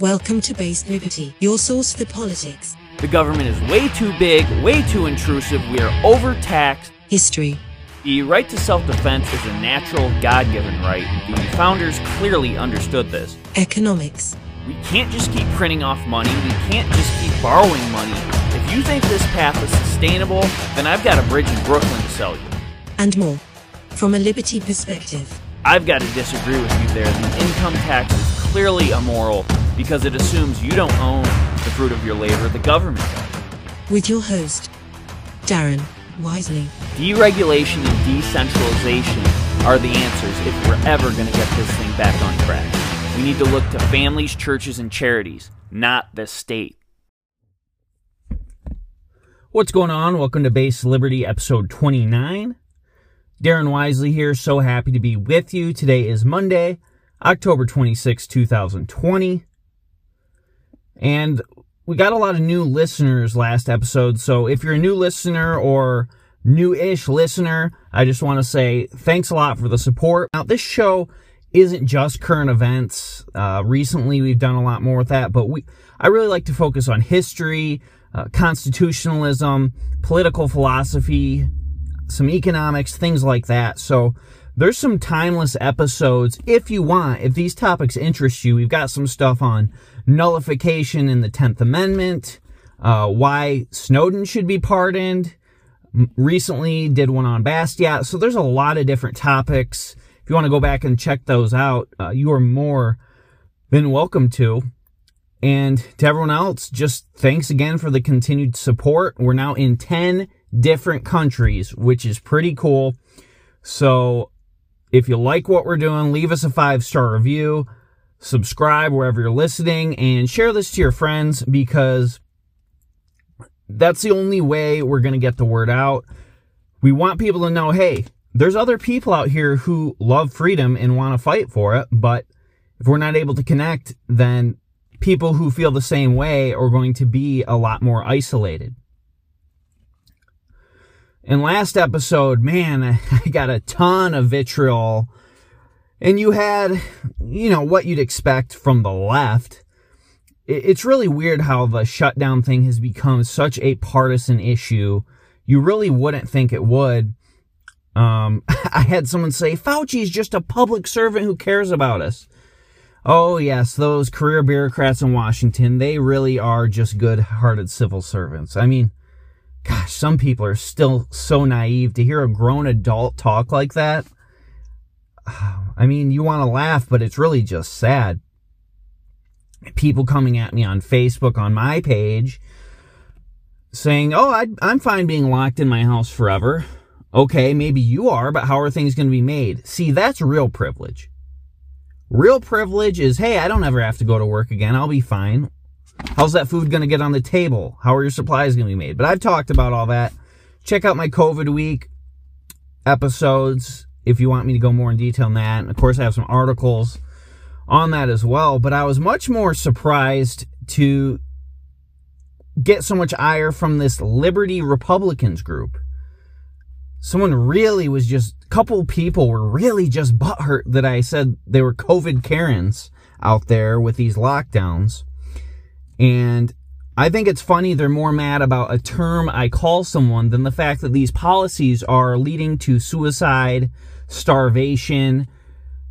Welcome to Based Liberty, your source for politics, The government is way too big, way too intrusive, we are overtaxed. history, The right to self defense is a natural, God given right. The founders clearly understood this. economics, We can't just keep printing off money, we can't just keep borrowing money. If you think this path is sustainable, then I've got a bridge in Brooklyn to sell you. and more. From a liberty perspective, I've got to disagree with you there. The income tax is clearly immoral because it assumes you don't own the fruit of your labor, the government does. with your host, Darren Wisely. Deregulation and decentralization are the answers if we're ever going to get this thing back on track. We need to look to families, churches, and charities, not the state. What's going on? Welcome to Based Liberty episode 29. Darren Wisely here. So happy to be with you. Today is Monday, October 26, 2020. And we got a lot of new listeners last episode. So if you're a new listener or new-ish listener, I just want to say thanks a lot for the support. Now, this show isn't just current events. Uh, recently, we've done a lot more with that, but we I really like to focus on history, uh, constitutionalism, political philosophy, some economics, things like that. So there's some timeless episodes if you want. If these topics interest you, we've got some stuff on nullification in the 10th Amendment, uh, why Snowden should be pardoned. Recently did one on Bastiat. So there's a lot of different topics. If you want to go back and check those out, uh, you are more than welcome to. And to everyone else, just thanks again for the continued support. We're now in 10 different countries, which is pretty cool. So if you like what we're doing, leave us a five star review, subscribe wherever you're listening, and share this to your friends because that's the only way we're going to get the word out. We want people to know hey, there's other people out here who love freedom and want to fight for it, but if we're not able to connect, then people who feel the same way are going to be a lot more isolated. In last episode, man, I got a ton of vitriol. And you had, you know, what you'd expect from the left. It's really weird how the shutdown thing has become such a partisan issue. You really wouldn't think it would. Um, I had someone say, Fauci's just a public servant who cares about us. Oh, yes, those career bureaucrats in Washington, they really are just good hearted civil servants. I mean, gosh, some people are still so naive to hear a grown adult talk like that. I mean, you want to laugh, but it's really just sad. People coming at me on Facebook on my page saying, Oh, I, I'm fine being locked in my house forever. Okay, maybe you are, but how are things going to be made? See, that's real privilege. Real privilege is, hey, I don't ever have to go to work again. I'll be fine. How's that food going to get on the table? How are your supplies going to be made? But I've talked about all that. Check out my COVID week episodes if you want me to go more in detail on that. And of course, I have some articles on that as well. But I was much more surprised to get so much ire from this Liberty Republicans group. Someone really was just, a couple people were really just butthurt that I said they were COVID Karens out there with these lockdowns. And I think it's funny they're more mad about a term I call someone than the fact that these policies are leading to suicide, starvation,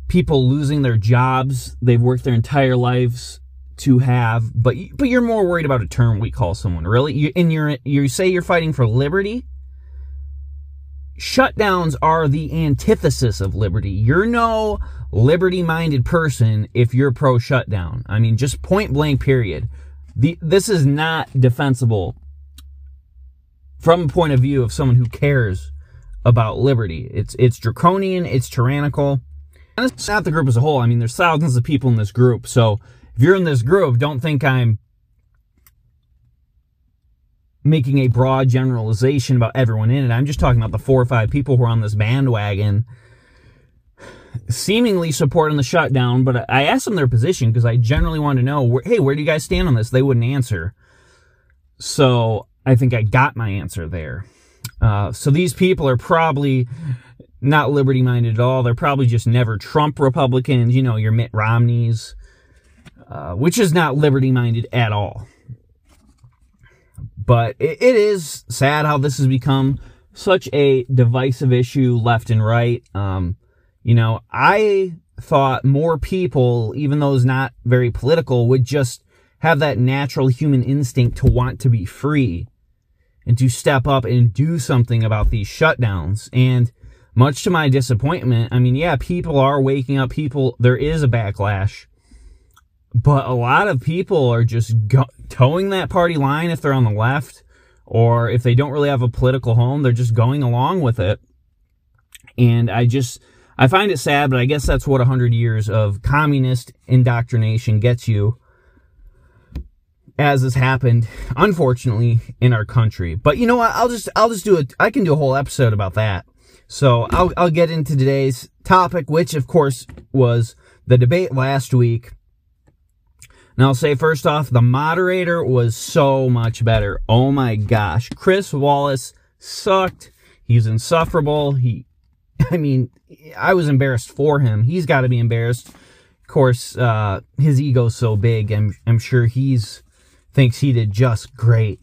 people losing their jobs they've worked their entire lives to have. But but you're more worried about a term we call someone, really? You, and you're you say you're fighting for liberty. Shutdowns are the antithesis of liberty. You're no liberty minded person if you're pro shutdown. I mean, just point blank, period. The, this is not defensible from a point of view of someone who cares about liberty. It's, it's draconian, it's tyrannical. And it's not the group as a whole. I mean, there's thousands of people in this group. So if you're in this group, don't think I'm making a broad generalization about everyone in it. I'm just talking about the four or five people who are on this bandwagon seemingly supporting the shutdown, but I asked them their position because I generally want to know, hey, where do you guys stand on this? They wouldn't answer. So I think I got my answer there. Uh, so these people are probably not liberty minded at all. They're probably just never Trump Republicans, you know, your Mitt Romneys. uh, which is not liberty minded at all. But it, it is sad how this has become such a divisive issue left and right. Um, you know, I thought more people, even those not very political, would just have that natural human instinct to want to be free and to step up and do something about these shutdowns. And much to my disappointment, I mean, yeah, people are waking up. People, there is a backlash. But a lot of people are just go- toeing that party line if they're on the left, or if they don't really have a political home, they're just going along with it. And I just, I find it sad, but I guess that's what 100 years of communist indoctrination gets you as has happened unfortunately in our country. But you know what? I'll just I'll just do a I can do a whole episode about that. So I'll I'll get into today's topic, which of course was the debate last week. Now I'll say first off, the moderator was so much better. Oh my gosh. Chris Wallace sucked. He's insufferable. He I mean, I was embarrassed for him. He's got to be embarrassed. Of course, uh, his ego's so big. I'm, I'm sure he's thinks he did just great.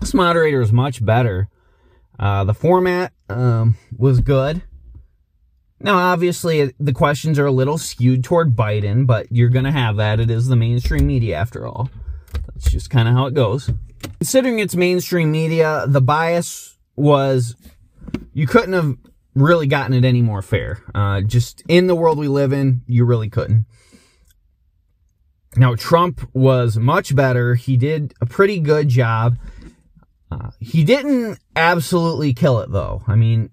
This moderator is much better. Uh, the format um, was good. Now, obviously, the questions are a little skewed toward Biden, but you're going to have that. It is the mainstream media, after all. That's just kind of how it goes. Considering it's mainstream media, the bias was you couldn't have really gotten it any more fair. Uh, just in the world we live in, you really couldn't. Now, Trump was much better. He did a pretty good job. Uh, he didn't absolutely kill it, though. I mean,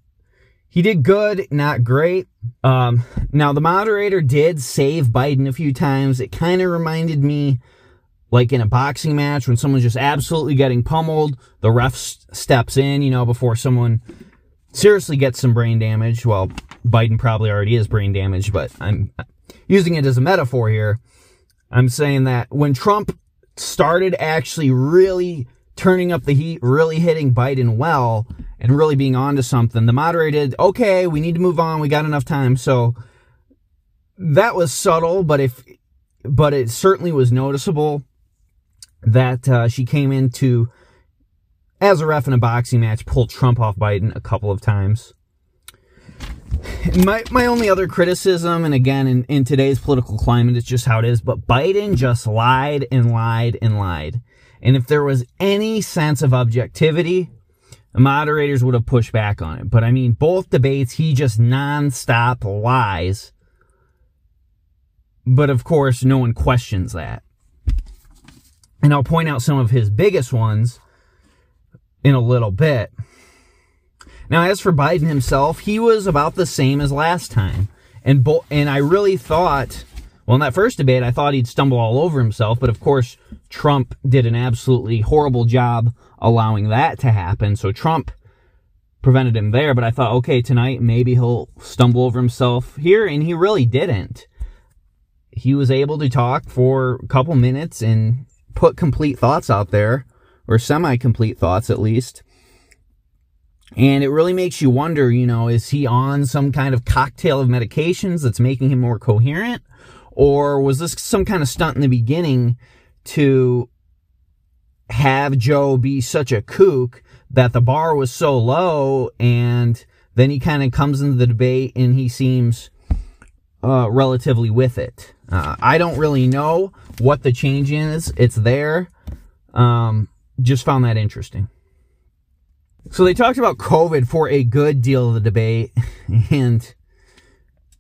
he did good, not great. Um, now, the moderator did save Biden a few times. It kind of reminded me, like in a boxing match, when someone's just absolutely getting pummeled, the ref steps in, you know, before someone seriously gets some brain damage. Well, Biden probably already is brain damaged, but I'm using it as a metaphor here. I'm saying that when Trump started actually really turning up the heat, really hitting Biden well, and really being onto something, the moderator did, okay, we need to move on. We got enough time. So that was subtle, but if, but it certainly was noticeable that uh, she came into, as a ref in a boxing match, pulled Trump off Biden a couple of times my my only other criticism, and again, in, in today's political climate, it's just how it is. But Biden just lied and lied and lied. And if there was any sense of objectivity, the moderators would have pushed back on it. But I mean, both debates, he just nonstop lies. But of course, no one questions that. And I'll point out some of his biggest ones in a little bit. Now, as for Biden himself, he was about the same as last time. And bo- and I really thought, well, in that first debate, I thought he'd stumble all over himself. But of course, Trump did an absolutely horrible job allowing that to happen. So Trump prevented him there. But I thought, okay, tonight maybe he'll stumble over himself here. And he really didn't. He was able to talk for a couple minutes and put complete thoughts out there, or semi complete thoughts at least. And it really makes you wonder, you know, is he on some kind of cocktail of medications that's making him more coherent? Or was this some kind of stunt in the beginning to have Joe be such a kook that the bar was so low and then he kind of comes into the debate and he seems uh, relatively with it. Uh, I don't really know what the change is. It's there. Um, just found that interesting. So they talked about COVID for a good deal of the debate. And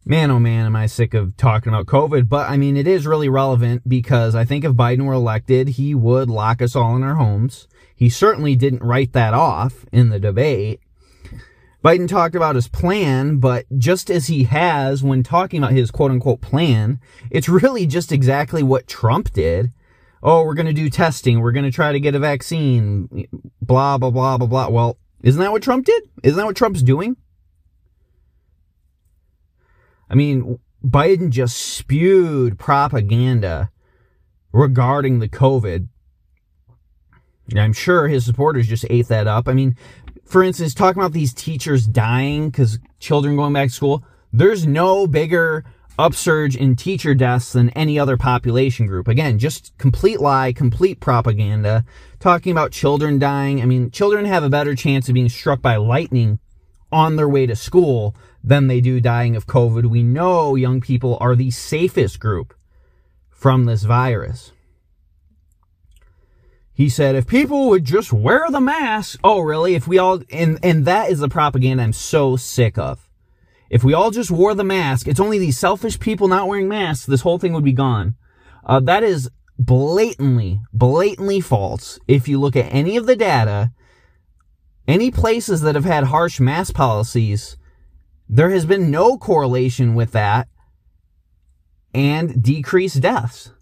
man, oh man, am I sick of talking about COVID. But I mean, it is really relevant because I think if Biden were elected, he would lock us all in our homes. He certainly didn't write that off in the debate. Biden talked about his plan, but just as he has when talking about his quote unquote plan, it's really just exactly what Trump did. Oh, we're going to do testing. We're going to try to get a vaccine. Blah, blah, blah, blah, blah. Well, isn't that what Trump did? Isn't that what Trump's doing? I mean, Biden just spewed propaganda regarding the COVID. I'm sure his supporters just ate that up. I mean, for instance, talking about these teachers dying because children going back to school, there's no bigger upsurge in teacher deaths than any other population group. Again, just complete lie, complete propaganda, talking about children dying. I mean, children have a better chance of being struck by lightning on their way to school than they do dying of COVID. We know young people are the safest group from this virus. He said, if people would just wear the mask, oh, really? If we all, and, and that is the propaganda I'm so sick of. If we all just wore the mask, it's only these selfish people not wearing masks, this whole thing would be gone. Uh, that is blatantly, blatantly false. If you look at any of the data, any places that have had harsh mask policies, there has been no correlation with that and decreased deaths.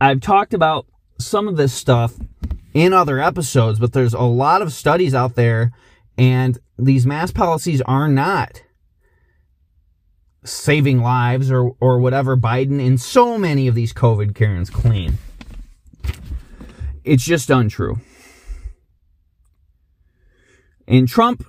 I've talked about some of this stuff in other episodes, but there's a lot of studies out there, and these mask policies are not saving lives or, or whatever Biden and so many of these COVID Karens claim. It's just untrue. And Trump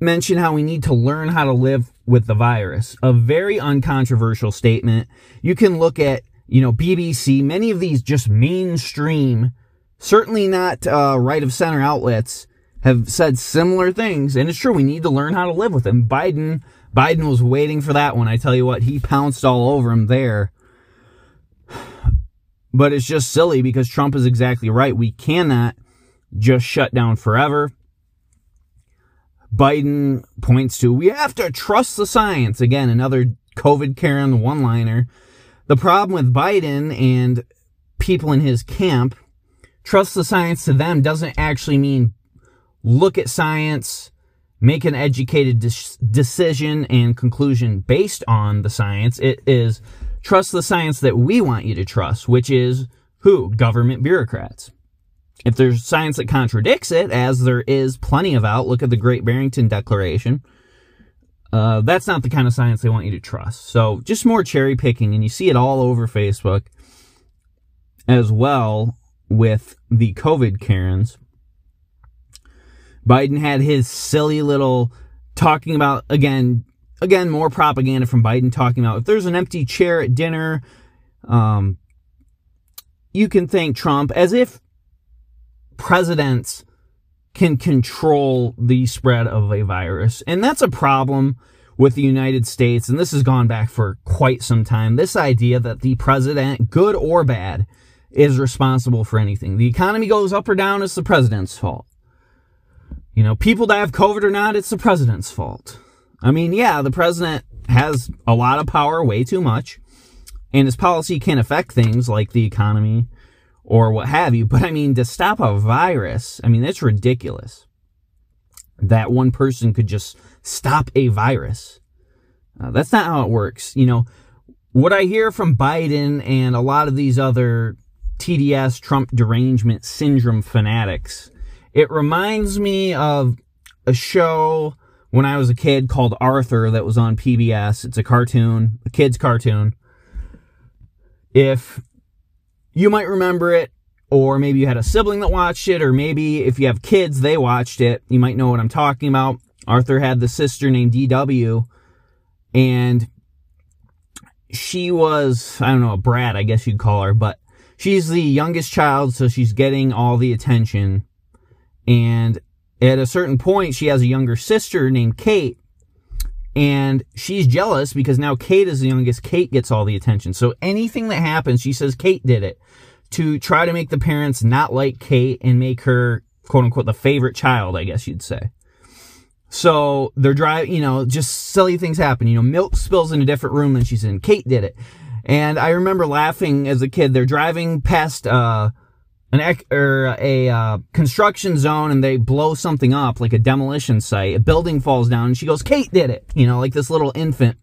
mentioned how we need to learn how to live with the virus. A very uncontroversial statement. You can look at you know, BBC, many of these just mainstream, certainly not uh, right of center outlets have said similar things. And it's true, we need to learn how to live with them. Biden, Biden was waiting for that one. I tell you what, he pounced all over him there. But it's just silly because Trump is exactly right. We cannot just shut down forever. Biden points to we have to trust the science. Again, another COVID Karen one liner. The problem with Biden and people in his camp, trust the science to them doesn't actually mean look at science, make an educated de- decision and conclusion based on the science. It is trust the science that we want you to trust, which is who? Government bureaucrats. If there's science that contradicts it, as there is plenty of out, look at the Great Barrington Declaration uh, that's not the kind of science they want you to trust. So just more cherry picking, and you see it all over Facebook as well with the COVID Karens. Biden had his silly little talking about again, again more propaganda from Biden talking about if there's an empty chair at dinner, um, you can thank Trump as if presidents can control the spread of a virus. And that's a problem with the United States. And this has gone back for quite some time. This idea that the president, good or bad, is responsible for anything. The economy goes up or down, it's the president's fault. You know, people that have COVID or not, it's the president's fault. I mean, yeah, the president has a lot of power, way too much, and his policy can affect things like the economy or what have you. But I mean, to stop a virus, I mean, that's ridiculous. That one person could just stop a virus. Uh, that's not how it works. You know, what I hear from Biden and a lot of these other TDS Trump derangement syndrome fanatics, it reminds me of a show when I was a kid called Arthur that was on PBS. It's a cartoon, a kid's cartoon. If you might remember it, or maybe you had a sibling that watched it, or maybe if you have kids, they watched it. You might know what I'm talking about. Arthur had the sister named DW, and she was, I don't know, a brat, I guess you'd call her, but she's the youngest child, so she's getting all the attention. And at a certain point, she has a younger sister named Kate, and she's jealous because now Kate is the youngest. Kate gets all the attention. So anything that happens, she says Kate did it to try to make the parents not like Kate and make her quote unquote the favorite child, I guess you'd say. So they're driving, you know, just silly things happen. You know, milk spills in a different room than she's in. Kate did it. And I remember laughing as a kid. They're driving past, uh, an or a uh, construction zone and they blow something up like a demolition site. A building falls down and she goes, "Kate did it." You know, like this little infant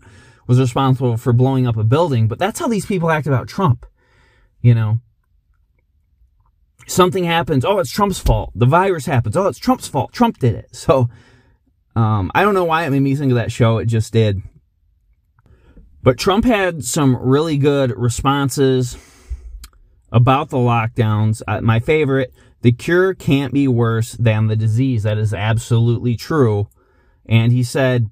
was responsible for blowing up a building. But that's how these people act about Trump. You know, something happens. Oh, it's Trump's fault. The virus happens. Oh, it's Trump's fault. Trump did it. So, um, I don't know why it made me think of that show. It just did. But Trump had some really good responses about the lockdowns. Uh, my favorite, the cure can't be worse than the disease. That is absolutely true. And he said,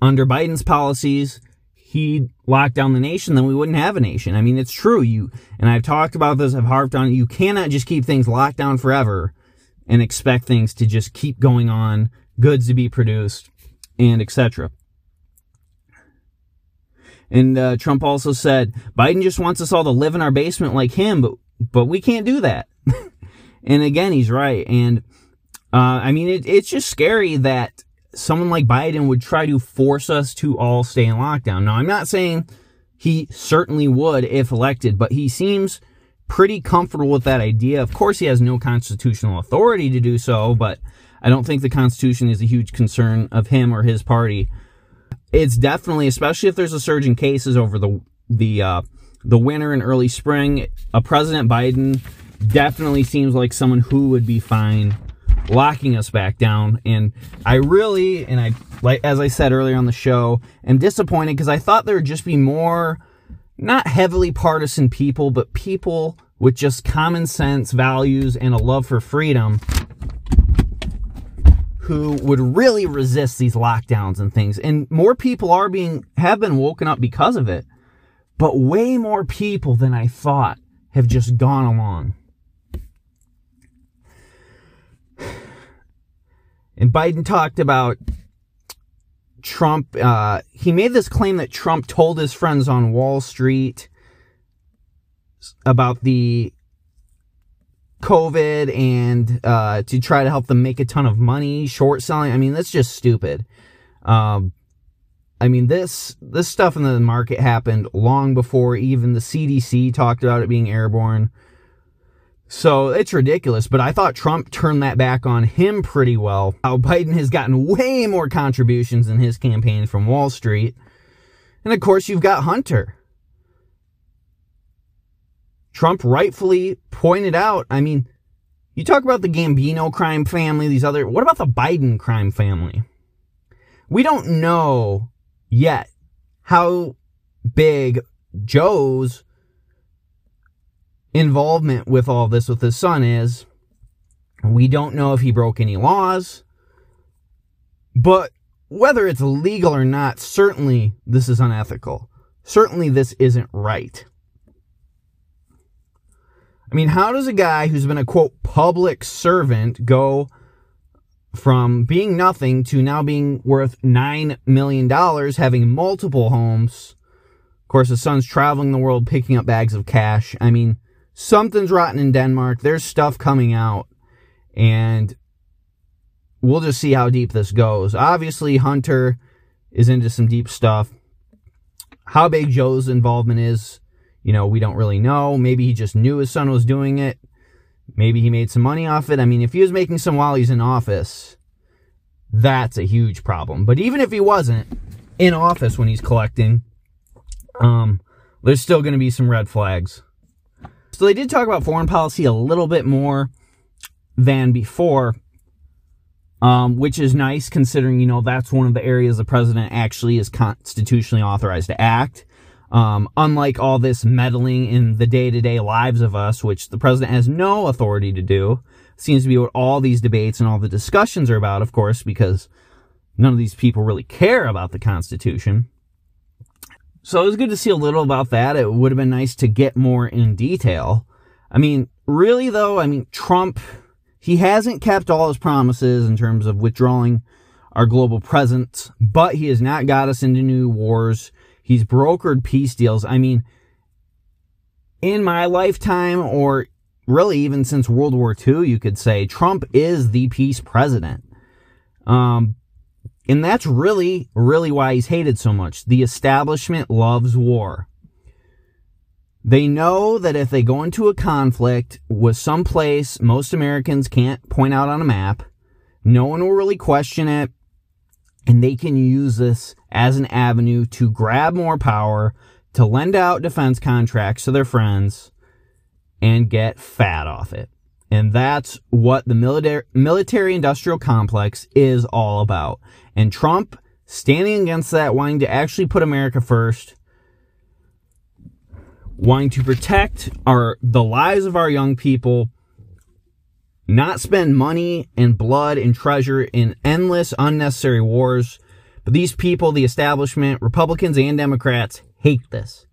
under Biden's policies, he locked down the nation, then we wouldn't have a nation. I mean, it's true. You, and I've talked about this, I've harped on it. You cannot just keep things locked down forever and expect things to just keep going on, goods to be produced, and etc. And uh, Trump also said Biden just wants us all to live in our basement like him, but but we can't do that. and again, he's right. And uh, I mean, it, it's just scary that someone like Biden would try to force us to all stay in lockdown. Now, I'm not saying he certainly would if elected, but he seems pretty comfortable with that idea. Of course, he has no constitutional authority to do so, but I don't think the Constitution is a huge concern of him or his party. It's definitely, especially if there's a surge in cases over the the uh, the winter and early spring, a President Biden definitely seems like someone who would be fine locking us back down. And I really, and I, like, as I said earlier on the show, am disappointed because I thought there would just be more, not heavily partisan people, but people with just common sense, values, and a love for freedom who would really resist these lockdowns and things. And more people are being, have been woken up because of it. But way more people than I thought have just gone along. And Biden talked about Trump. Uh, he made this claim that Trump told his friends on Wall Street about the COVID and uh, to try to help them make a ton of money, short selling. I mean, that's just stupid. Um, I mean, this this stuff in the market happened long before even the CDC talked about it being airborne. So it's ridiculous, but I thought Trump turned that back on him pretty well. How Biden has gotten way more contributions in his campaign from Wall Street. And of course, you've got Hunter. Trump rightfully pointed out, I mean, you talk about the Gambino crime family, these other, what about the Biden crime family? We don't know yet how big Joe's involvement with all this with his son is. We don't know if he broke any laws, but whether it's legal or not, certainly this is unethical. Certainly this isn't right. I mean, how does a guy who's been a quote public servant go from being nothing to now being worth $9 million, having multiple homes? Of course, his son's traveling the world picking up bags of cash. I mean, something's rotten in Denmark. There's stuff coming out, and we'll just see how deep this goes. Obviously, Hunter is into some deep stuff. How big Joe's involvement is, you know, we don't really know. Maybe he just knew his son was doing it. Maybe he made some money off it. I mean, if he was making some while he's in office, that's a huge problem. But even if he wasn't in office when he's collecting, um, there's still going to be some red flags. So they did talk about foreign policy a little bit more than before, um, which is nice considering, you know, that's one of the areas the president actually is constitutionally authorized to act. Um, unlike all this meddling in the day to day lives of us, which the president has no authority to do, seems to be what all these debates and all the discussions are about, of course, because none of these people really care about the Constitution. So it was good to see a little about that. It would have been nice to get more in detail. I mean, really though, I mean, Trump, he hasn't kept all his promises in terms of withdrawing our global presence, but he has not got us into new wars. He's brokered peace deals. I mean, in my lifetime, or really even since World War II, you could say Trump is the peace president. Um, and that's really, really why he's hated so much. The establishment loves war. They know that if they go into a conflict with some place most Americans can't point out on a map, no one will really question it, and they can use this as an avenue to grab more power, to lend out defense contracts to their friends, and get fat off it. And that's what the military, military industrial complex is all about. And Trump standing against that, wanting to actually put America first, wanting to protect our the lives of our young people, not spend money and blood and treasure in endless unnecessary wars, But these people, the establishment, Republicans and Democrats, hate this.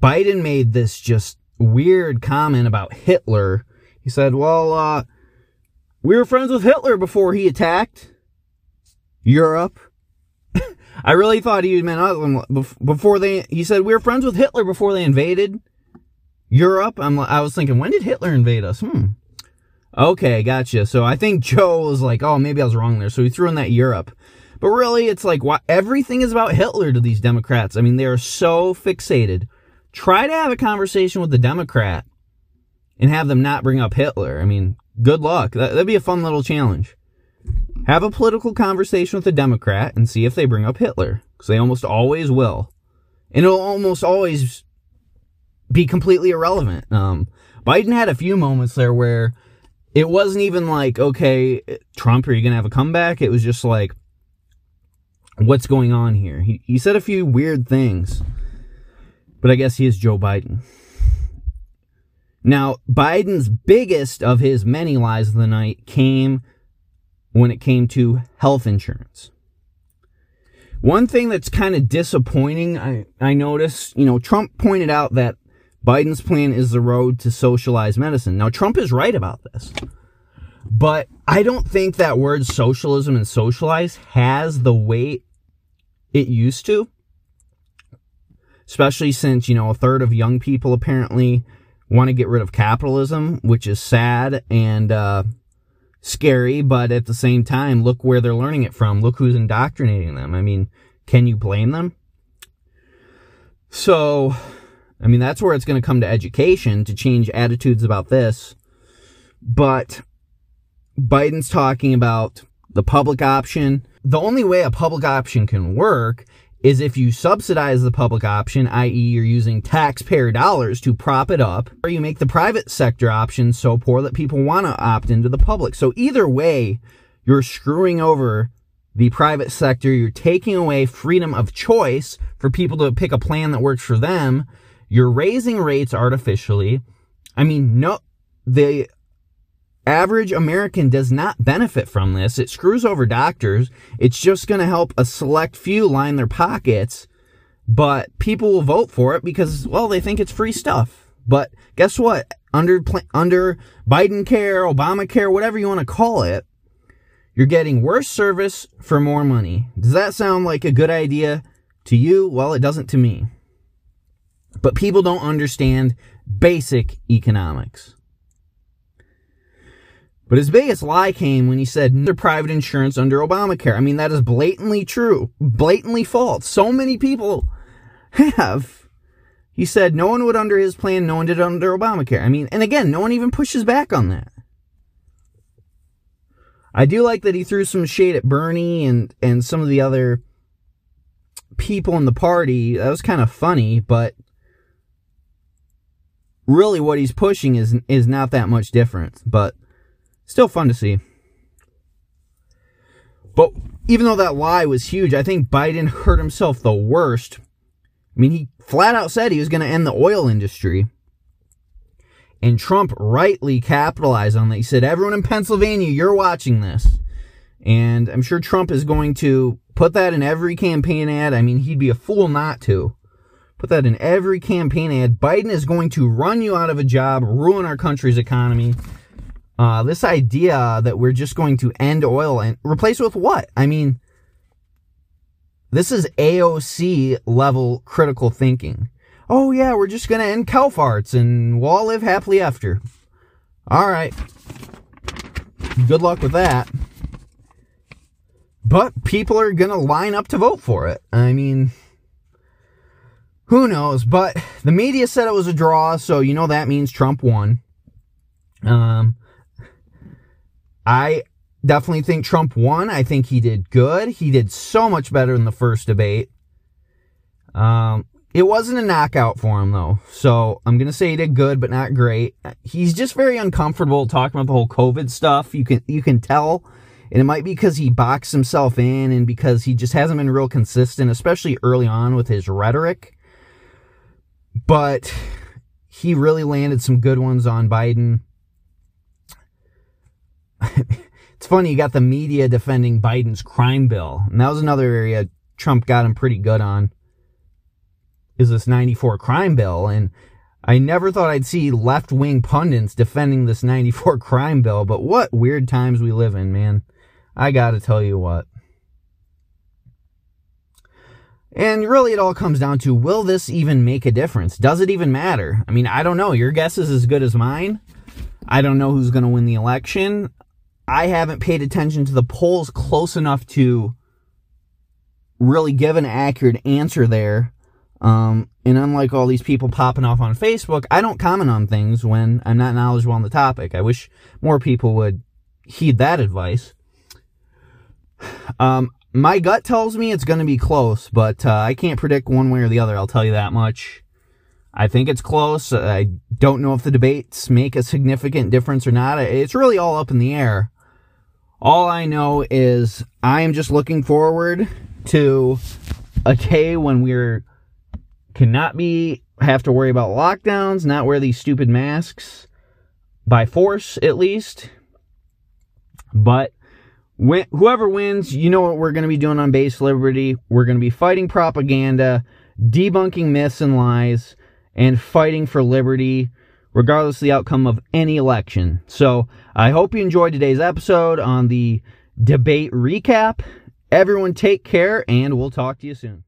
Biden made this just weird comment about Hitler. He said, well, uh, we were friends with Hitler before he attacked Europe. I really thought he meant us before they. He said we were friends with Hitler before they invaded Europe. I'm. I was thinking, when did Hitler invade us? Hmm. Okay, gotcha. So I think Joe was like, oh, maybe I was wrong there. So he threw in that Europe. But really, it's like what everything is about Hitler to these Democrats. I mean, they are so fixated. Try to have a conversation with the Democrat and have them not bring up Hitler. I mean, good luck. That, that'd be a fun little challenge. Have a political conversation with a Democrat and see if they bring up Hitler, because they almost always will. And it'll almost always be completely irrelevant. Um, Biden had a few moments there where it wasn't even like, okay, Trump, are you going to have a comeback? It was just like, what's going on here? He, he said a few weird things, but I guess he is Joe Biden. Now, Biden's biggest of his many lies of the night came when it came to health insurance. One thing that's kind of disappointing, I, I noticed, you know, Trump pointed out that Biden's plan is the road to socialized medicine. Now, Trump is right about this. But I don't think that word socialism and socialize has the weight it used to. Especially since, you know, a third of young people apparently want to get rid of capitalism, which is sad and uh, scary, but at the same time, look where they're learning it from. Look who's indoctrinating them. I mean, can you blame them? So, I mean, that's where it's going to come to education to change attitudes about this. But Biden's talking about the public option. The only way a public option can work is if you subsidize the public option, i.e., you're using taxpayer dollars to prop it up, or you make the private sector option so poor that people want to opt into the public. So either way, you're screwing over the private sector. You're taking away freedom of choice for people to pick a plan that works for them. You're raising rates artificially. I mean, no, the average American does not benefit from this. It screws over doctors. It's just going to help a select few line their pockets, but people will vote for it because, well, they think it's free stuff. But guess what? Under, under Biden care, Obamacare, whatever you want to call it, you're getting worse service for more money. Does that sound like a good idea to you? Well, it doesn't to me. But people don't understand basic economics. But his biggest lie came when he said under private insurance under Obamacare. I mean, that is blatantly true, blatantly false. So many people have. He said no one would under his plan, no one did under Obamacare. I mean, and again, no one even pushes back on that. I do like that he threw some shade at Bernie and, and some of the other people in the party. That was kind of funny, but really what he's pushing is is not that much different. But Still fun to see. But even though that lie was huge, I think Biden hurt himself the worst. I mean, he flat out said he was going to end the oil industry. And Trump rightly capitalized on that. He said, Everyone in Pennsylvania, you're watching this. And I'm sure Trump is going to put that in every campaign ad. I mean, he'd be a fool not to. Put that in every campaign ad. Biden is going to run you out of a job, ruin our country's economy. Uh, this idea that we're just going to end oil and replace with what? I mean, this is AOC level critical thinking. Oh yeah, we're just gonna end cow farts and we'll all live happily after. All right. Good luck with that. But people are gonna line up to vote for it. I mean, who knows? But the media said it was a draw, so you know that means Trump won. Um, I definitely think Trump won. I think he did good. He did so much better in the first debate. Um, it wasn't a knockout for him though. So I'm to say he did good, but not great. He's just very uncomfortable talking about the whole COVID stuff. You can, you can tell. And it might be because he boxed himself in and because he just hasn't been real consistent, especially early on with his rhetoric. But he really landed some good ones on Biden. It's funny, you got the media defending Biden's crime bill. And that was another area Trump got him pretty good on. Is this 94 crime bill. And I never thought I'd see left wing pundits defending this 94 crime bill, but what weird times we live in, man. I gotta tell you what. And really, it all comes down to will this even make a difference? Does it even matter? I mean, I don't know. Your guess is as good as mine. I don't know who's going to win the election. I haven't paid attention to the polls close enough to really give an accurate answer there. Um, and unlike all these people popping off on Facebook, I don't comment on things when I'm not knowledgeable on the topic. I wish more people would heed that advice. Um, my gut tells me it's going to be close, but uh, I can't predict one way or the other. I'll tell you that much. I think it's close. I don't know if the debates make a significant difference or not. It's really all up in the air. All I know is I am just looking forward to a day when we're cannot be have to worry about lockdowns, not wear these stupid masks by force at least. But when, whoever wins, you know what we're going to be doing on Based Liberty. We're going to be fighting propaganda, debunking myths and lies, and fighting for liberty, regardless of the outcome of any election. So I hope you enjoyed today's episode on the debate recap. Everyone take care, and we'll talk to you soon.